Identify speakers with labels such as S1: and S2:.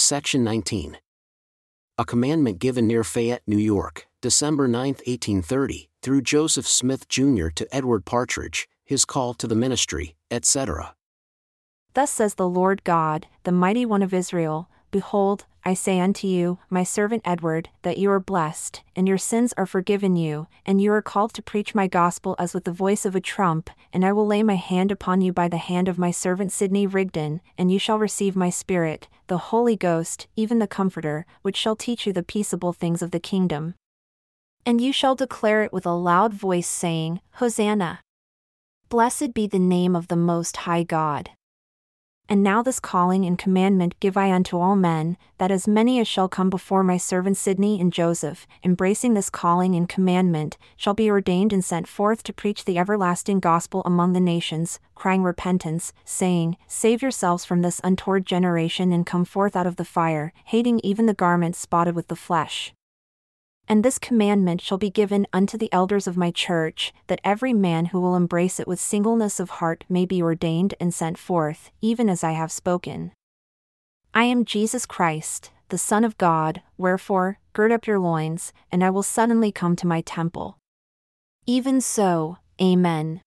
S1: Section 19. A commandment given near Fayette, New York, December 9, 1830, through Joseph Smith Jr. to Edward Partridge, his call to the ministry, etc.
S2: Thus says the Lord God, the mighty one of Israel Behold, I say unto you, my servant Edward, that you are blessed, and your sins are forgiven you, and you are called to preach my gospel as with the voice of a trump, and I will lay my hand upon you by the hand of my servant Sidney Rigdon, and you shall receive my Spirit, the Holy Ghost, even the Comforter, which shall teach you the peaceable things of the kingdom. And you shall declare it with a loud voice, saying, Hosanna! Blessed be the name of the Most High God. And now this calling and commandment give I unto all men, that as many as shall come before my servants Sidney and Joseph, embracing this calling and commandment, shall be ordained and sent forth to preach the everlasting gospel among the nations, crying repentance, saying, Save yourselves from this untoward generation and come forth out of the fire, hating even the garment spotted with the flesh. And this commandment shall be given unto the elders of my church, that every man who will embrace it with singleness of heart may be ordained and sent forth, even as I have spoken. I am Jesus Christ, the Son of God, wherefore, gird up your loins, and I will suddenly come to my temple. Even so, Amen.